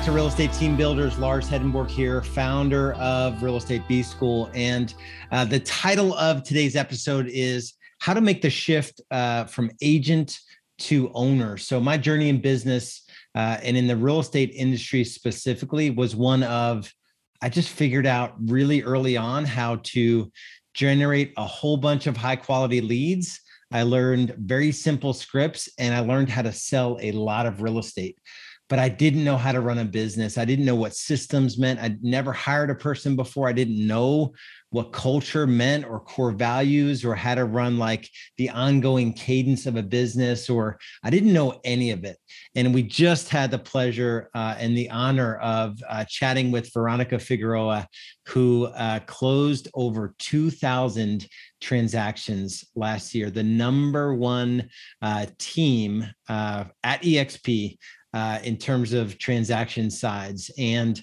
back to Real Estate Team Builders. Lars Hedenborg here, founder of Real Estate B School. And uh, the title of today's episode is How to Make the Shift uh, from Agent to Owner. So, my journey in business uh, and in the real estate industry specifically was one of I just figured out really early on how to generate a whole bunch of high quality leads. I learned very simple scripts and I learned how to sell a lot of real estate but I didn't know how to run a business. I didn't know what systems meant. I'd never hired a person before. I didn't know what culture meant or core values or how to run like the ongoing cadence of a business or I didn't know any of it. And we just had the pleasure uh, and the honor of uh, chatting with Veronica Figueroa, who uh, closed over 2,000 transactions last year, the number one uh, team uh, at EXP uh, in terms of transaction sides. And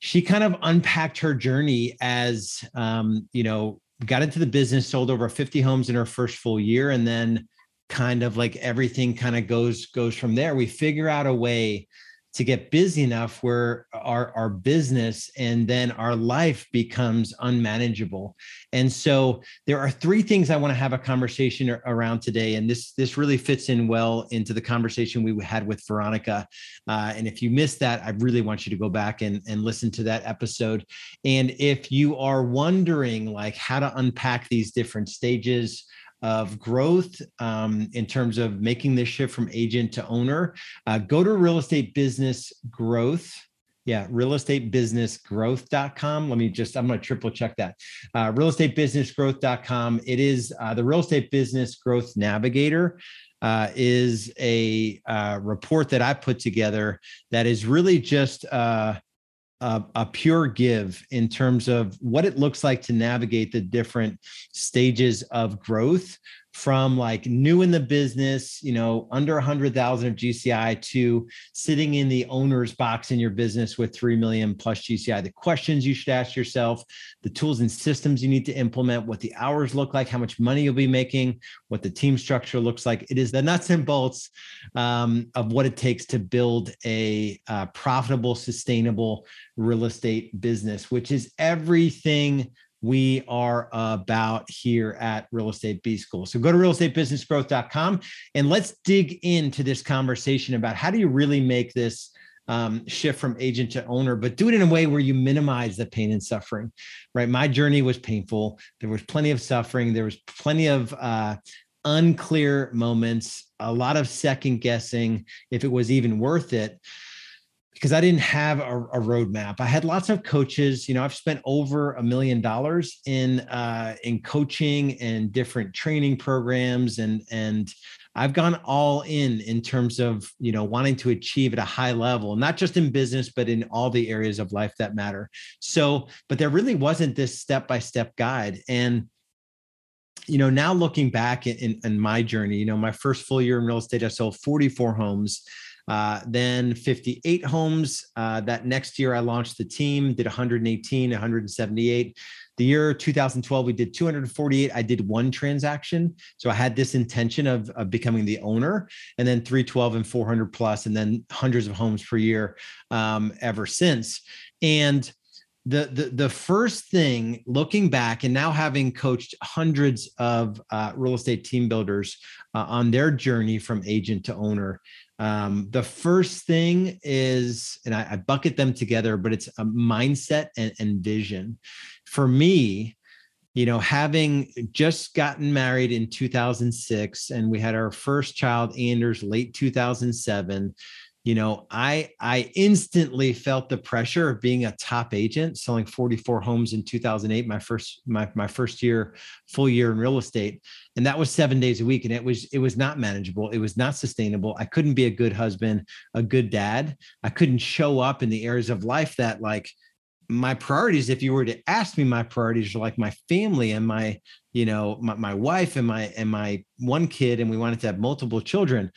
she kind of unpacked her journey as, um, you know, got into the business, sold over 50 homes in her first full year, and then kind of like everything kind of goes goes from there. We figure out a way to get busy enough where our our business and then our life becomes unmanageable. And so there are three things i want to have a conversation around today and this this really fits in well into the conversation we had with veronica. Uh, and if you missed that i really want you to go back and, and listen to that episode. And if you are wondering like how to unpack these different stages of growth um, in terms of making this shift from agent to owner, uh, go to real estate business growth. Yeah, real estate business growth.com. Let me just, I'm going to triple check that. Uh, real estate business growth.com. It is uh, the real estate business growth navigator. Uh, is a uh, report that I put together that is really just uh, a, a, pure give in terms of what it looks like to navigate the different stages of growth from like new in the business, you know, under hundred thousand of GCI to sitting in the owner's box in your business with 3 million plus GCI, the questions you should ask yourself, the tools and systems you need to implement, what the hours look like, how much money you'll be making, what the team structure looks like. It is the nuts and bolts um, of what it takes to build a uh, profitable, sustainable real estate business, which is everything we are about here at Real Estate B School. So go to realestatebusinessgrowth.com and let's dig into this conversation about how do you really make this um, shift from agent to owner, but do it in a way where you minimize the pain and suffering, right? My journey was painful. There was plenty of suffering. There was plenty of uh, unclear moments, a lot of second guessing if it was even worth it because I didn't have a, a roadmap. I had lots of coaches. You know, I've spent over a million dollars in uh, in coaching and different training programs, and and I've gone all in in terms of you know wanting to achieve at a high level, not just in business, but in all the areas of life that matter. So, but there really wasn't this step by step guide, and you know now looking back in, in, in my journey, you know, my first full year in real estate, I sold 44 homes. Uh, then 58 homes. Uh, that next year, I launched the team, did 118, 178. The year 2012, we did 248. I did one transaction. So I had this intention of, of becoming the owner, and then 312 and 400 plus, and then hundreds of homes per year um, ever since. And the, the the first thing looking back and now having coached hundreds of uh, real estate team builders uh, on their journey from agent to owner um, the first thing is, and I, I, bucket them together, but it's a mindset and, and vision. For me, you know, having just gotten married in 2006 and we had our first child, Anders, late 2007 you know i i instantly felt the pressure of being a top agent selling 44 homes in 2008 my first my, my first year full year in real estate. And that was seven days a week and it was it was not manageable. It was not sustainable. I couldn't be a good husband a good dad. I couldn't show up in the areas of life that like my priorities if you were to ask me my priorities are like my family and my you know my, my wife and my and my one kid and we wanted to have multiple children.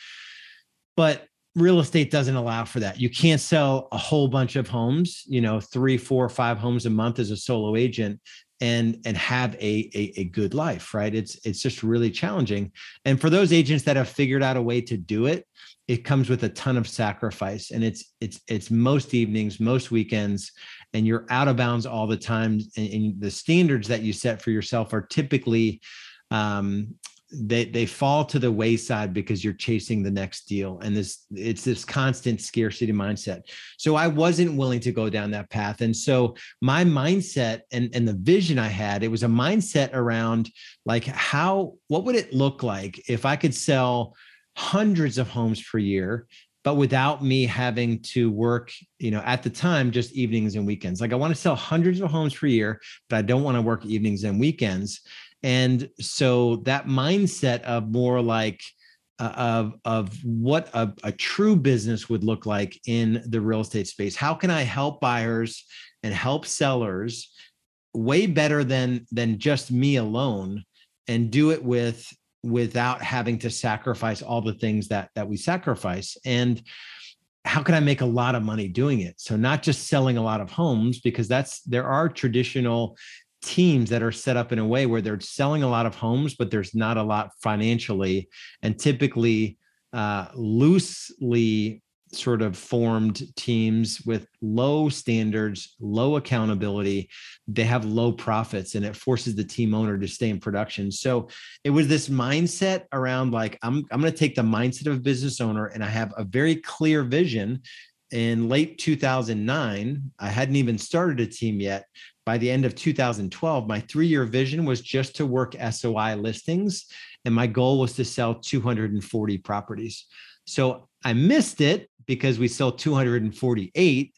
But real estate doesn't allow for that. You can't sell a whole bunch of homes, you know, three, four, five homes a month as a solo agent and and have a, a, a good life, right? It's it's just really challenging. And for those agents that have figured out a way to do it, it comes with a ton of sacrifice and it's it's it's most evenings most weekends and you're out of bounds all the time and, and the standards that you set for yourself are typically um, they they fall to the wayside because you're chasing the next deal. And this it's this constant scarcity mindset. So i wasn't willing to go down that path. And so my mindset and and the vision i had it was a mindset around like how what would it look like if i could sell hundreds of homes per year but without me having to work you know at the time just evenings and weekends? Like i want to sell hundreds of homes per year but i don't want to work evenings and weekends and so that mindset of more like uh, of of what a, a true business would look like in the real estate space. How can i help buyers and help sellers way better than than just me alone and do it with without having to sacrifice all the things that that we sacrifice? And how can i make a lot of money doing it? So not just selling a lot of homes because that's there are traditional teams that are set up in a way where they're selling a lot of homes, but there's not a lot financially, and typically uh, loosely sort of formed teams with low standards, low accountability. They have low profits, and it forces the team owner to stay in production. So it was this mindset around like I'm I'm going to take the mindset of a business owner, and I have a very clear vision. In late 2009, I hadn't even started a team yet, by the end of 2012, my three year vision was just to work SOI listings. And my goal was to sell 240 properties. So I missed it because we sold 248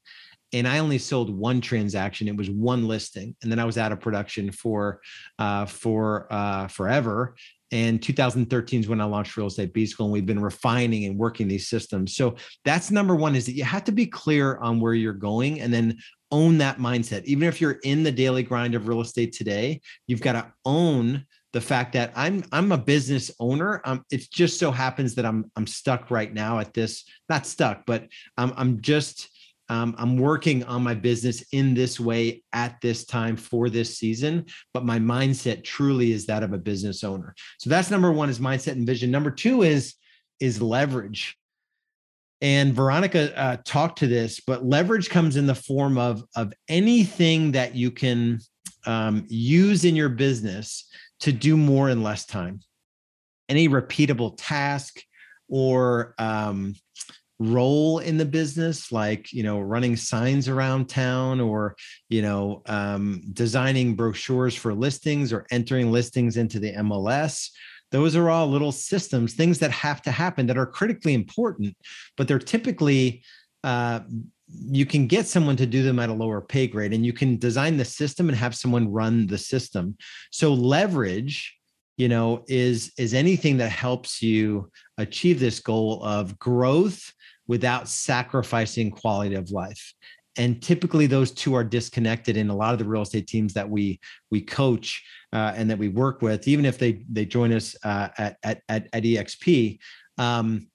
and I only sold one transaction. It was one listing, and then I was out of production for uh, for uh, forever. And 2013 is when I launched Real Estate B School, and we've been refining and working these systems. So that's number one: is that you have to be clear on where you're going, and then own that mindset. Even if you're in the daily grind of real estate today, you've got to own the fact that I'm I'm a business owner. Um, it just so happens that I'm I'm stuck right now at this, not stuck, but I'm I'm just um, I'm working on my business in this way at this time for this season, but my mindset truly is that of a business owner. So that's number one is mindset and vision. Number two is is leverage and veronica uh, talked to this but leverage comes in the form of of anything that you can um, use in your business to do more in less time. Any repeatable task or um, role in the business like you know running signs around town or you know um, designing brochures for listings or entering listings into the mls those are all little systems, things that have to happen that are critically important, but they're typically uh, you can get someone to do them at a lower pay grade and you can design the system and have someone run the system. So leverage you know is is anything that helps you achieve this goal of growth without sacrificing quality of life and typically those two are disconnected in a lot of the real estate teams that we we coach uh, and that we work with even if they they join us uh, at, at at at exp um,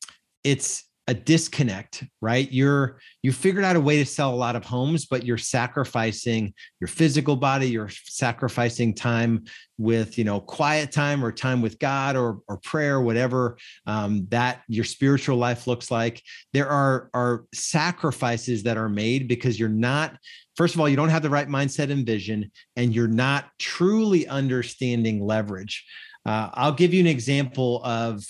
it's a disconnect, right? You're you figured out a way to sell a lot of homes, but you're sacrificing your physical body, you're sacrificing time with you know quiet time or time with God or or prayer, whatever um, that your spiritual life looks like. There are are sacrifices that are made because you're not. First of all, you don't have the right mindset and vision, and you're not truly understanding leverage. Uh, I'll give you an example of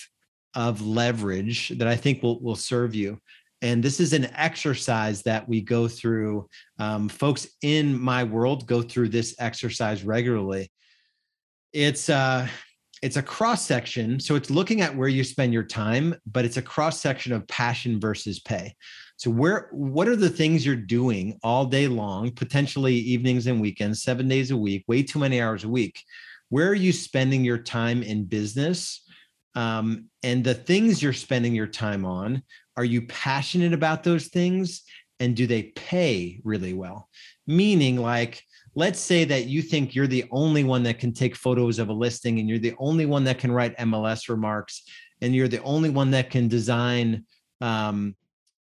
of leverage that I think will, will serve you. And this is an exercise that we go through. Um, folks in my world go through this exercise regularly. It's uh, it's a cross section, so it's looking at where you spend your time, but it's a cross section of passion versus pay. So where what are the things you're doing all day long, potentially evenings and weekends, seven days a week, way too many hours a week? Where are you spending your time in business? Um, and the things you're spending your time on are you passionate about those things? And do they pay really well? Meaning like let's say that you think you're the only one that can take photos of a listing and you're the only one that can write mls remarks and you're the only one that can design um,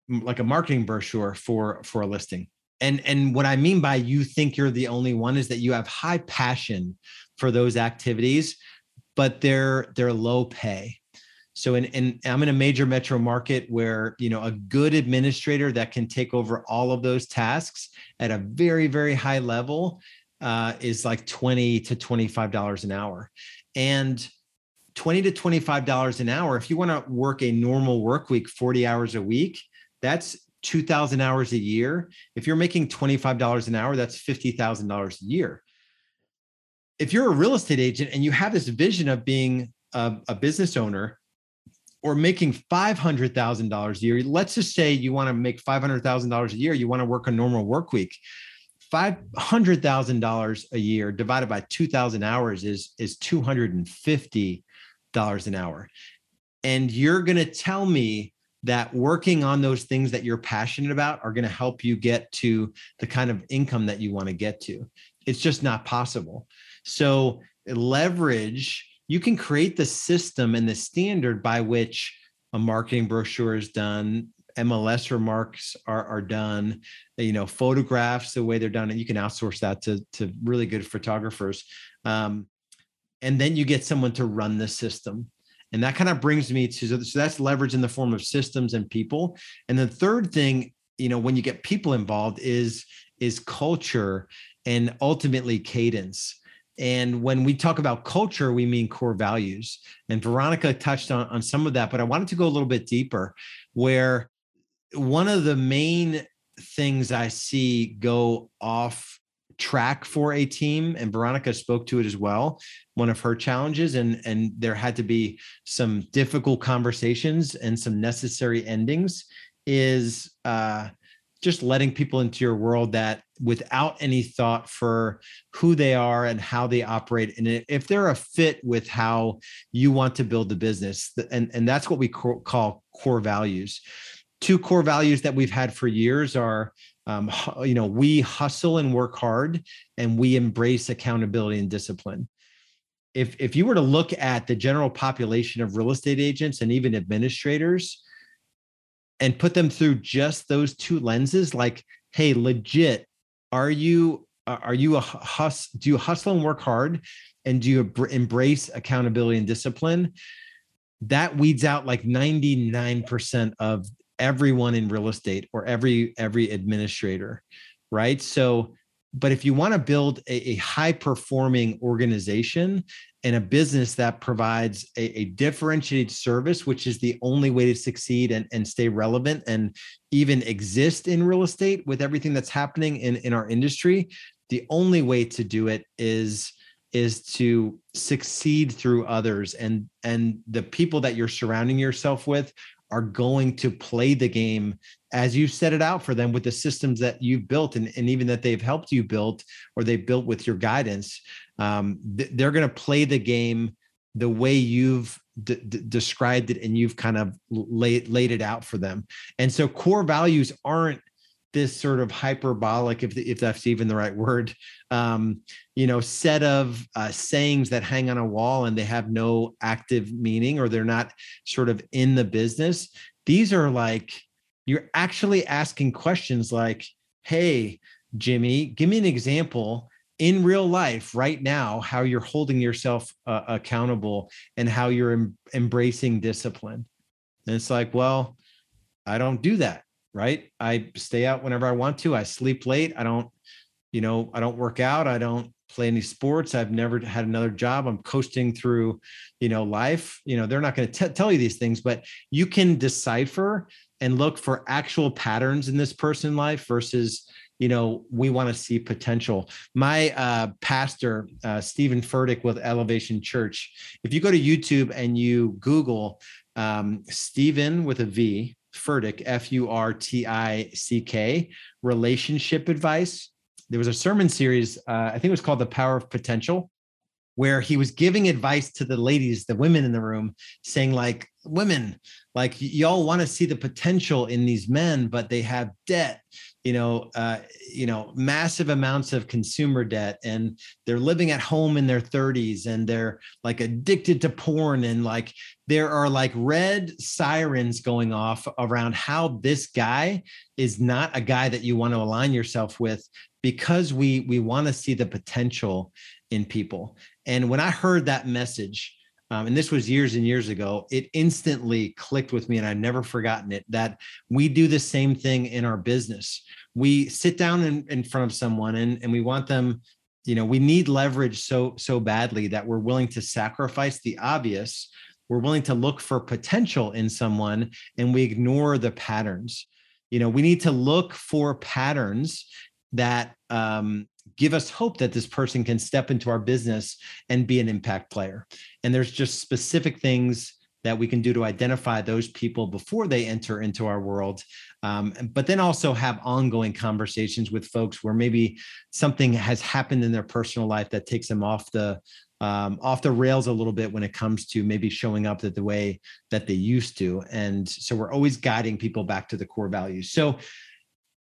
like a marketing brochure for for a listing. And and what i mean by you think you're the only one is that you have high passion for those activities but they're they're low pay. So in, in I'm in a major metro market where you know a good administrator that can take over all of those tasks at a very very high level uh, is like 20 to 25 dollars an hour, and 20 to 25 dollars an hour. If you want to work a normal work week, 40 hours a week, that's 2,000 hours a year. If you're making $25 an hour, that's $50,000 a year. If you're a real estate agent and you have this vision of being a, a business owner or making $500,000 a year, let's just say you want to make $500,000 a year, you want to work a normal work week. $500,000 a year divided by 2,000 hours is, is $250 an hour. And you're going to tell me that working on those things that you're passionate about are going to help you get to the kind of income that you want to get to. It's just not possible. So, leverage, you can create the system and the standard by which a marketing brochure is done, MLS remarks are, are done, you know, photographs, the way they're done, and you can outsource that to, to really good photographers. Um, and then you get someone to run the system and that kind of brings me to so that's leverage in the form of systems and people. And the third thing, you know, when you get people involved is is culture and ultimately cadence. And when we talk about culture, we mean core values. And Veronica touched on, on some of that, but I wanted to go a little bit deeper where one of the main things I see go off track for a team and veronica spoke to it as well one of her challenges and and there had to be some difficult conversations and some necessary endings is uh just letting people into your world that without any thought for who they are and how they operate and if they're a fit with how you want to build the business and and that's what we call core values. Two core values that we've had for years are um, you know we hustle and work hard and we embrace accountability and discipline. If if you were to look at the general population of real estate agents and even administrators and put them through just those two lenses like hey legit are you are you a hus do you hustle and work hard and do you embrace accountability and discipline? That weeds out like 99% of everyone in real estate or every every administrator right? So but if you want to build a, a high performing organization and a business that provides a, a, differentiated service which is the only way to succeed and, and stay relevant and even exist in real estate with everything that's happening in, in our industry the only way to do it is is to succeed through others. And and the people that you're surrounding yourself with are going to play the game as you set it out for them with the systems that you've built and, and even that they've helped you build or they built with your guidance um, th- they're going to play the game the way you've d- d- described it and you've kind of laid, laid it out for them. And so core values aren't this sort of hyperbolic, if if that's even the right word, um, you know, set of uh, sayings that hang on a wall and they have no active meaning or they're not sort of in the business. These are like you're actually asking questions like, "Hey, Jimmy, give me an example." in real life right now how you're holding yourself uh, accountable and how you're em- embracing discipline and it's like well i don't do that right? I stay out whenever I want to. I sleep late. I don't, you know, I don't work out. I don't play any sports. I've never had another job. I'm coasting through, you know, life. You know, they're not going to tell you these things, but you can decipher and look for actual patterns in this person life versus you know we want to see potential my uh, pastor uh, steven furtick with elevation church if you go to youtube and you google um, steven with a v Furtick, F U R T I C K, relationship advice. There was a sermon series, uh, I think it was called The Power of Potential, where he was giving advice to the ladies, the women in the room, saying, like, women, like, y'all want to see the potential in these men, but they have debt you know, uh, you know, massive amounts of consumer debt, and they're living at home in their 30s, and they're like addicted to porn, and like there are like red sirens going off around how this guy is not a guy that you want to align yourself with because we we want to see the potential in people. And when I heard that message, um, and this was years and years ago, it instantly clicked with me, and I've never forgotten it. That we do the same thing in our business. We sit down in, in front of someone, and and we want them. You know, we need leverage so so badly that we're willing to sacrifice the obvious. We're willing to look for potential in someone, and we ignore the patterns. You know, we need to look for patterns that um, give us hope that this person can step into our business and be an impact player. And there's just specific things that we can do to identify those people before they enter into our world. Um, but then also have ongoing conversations with folks where maybe something has happened in their personal life that takes them off the um, off the rails a little bit when it comes to maybe showing up the way that they used to. And so we're always guiding people back to the core values. So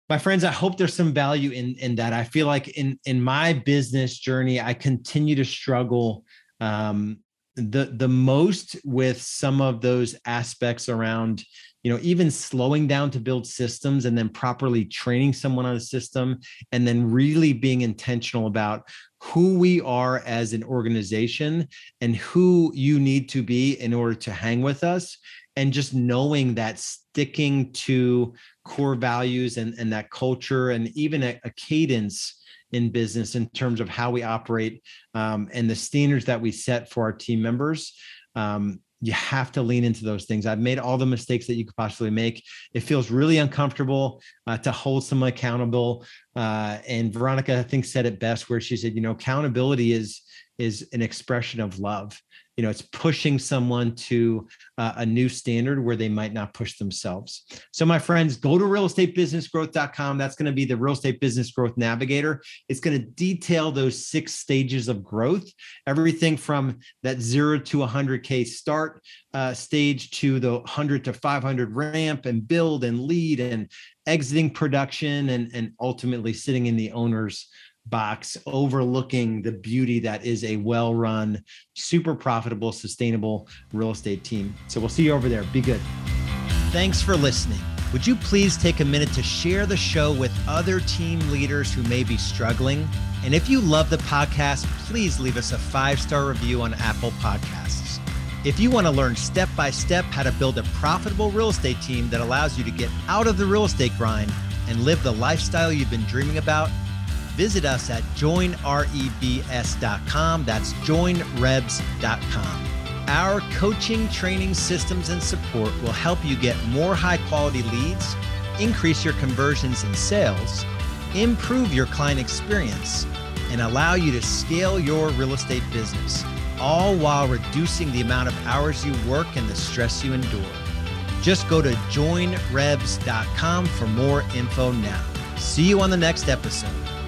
my friends i hope there's some value in in that. I feel like in in my business journey i continue to struggle um the the most with some of those aspects around you know even slowing down to build systems and then properly training someone on a system and then really being intentional about who we are as an organization and who you need to be in order to hang with us and just knowing that sticking to core values and, and that culture and even a, a cadence in business in terms of how we operate um, and the standards that we set for our team members um, you have to lean into those things. I've made all the mistakes that you could possibly make. It feels really uncomfortable uh, to hold someone accountable uh, and veronica i think said it best where she said you know accountability is is an expression of love you know it's pushing someone to uh, a new standard where they might not push themselves. So my friends go to realestatebusinessgrowth.com that's going to be the real estate business growth navigator. It's going to detail those six stages of growth everything from that 0 to 100k start uh, stage to the 100 to 500 ramp and build and lead and exiting production and and ultimately sitting in the owner's box overlooking the beauty that is a well run, super profitable, sustainable real estate team. So we'll see you over there. Be good. Thanks for listening. Would you please take a minute to share the show with other team leaders who may be struggling? And if you love the podcast, please leave us a five star review on Apple Podcasts. If you want to learn step by step how to build a profitable real estate team that allows you to get out of the real estate grind and live the lifestyle you've been dreaming about, visit us at joinrebs.com. That's joinrebs.com. Our coaching, training, systems, and support will help you get more high quality leads, increase your conversions and sales, improve your client experience, and allow you to scale your real estate business, all while reducing the amount of hours you work and the stress you endure. Just go to joinrebs.com for more info now. See you on the next episode.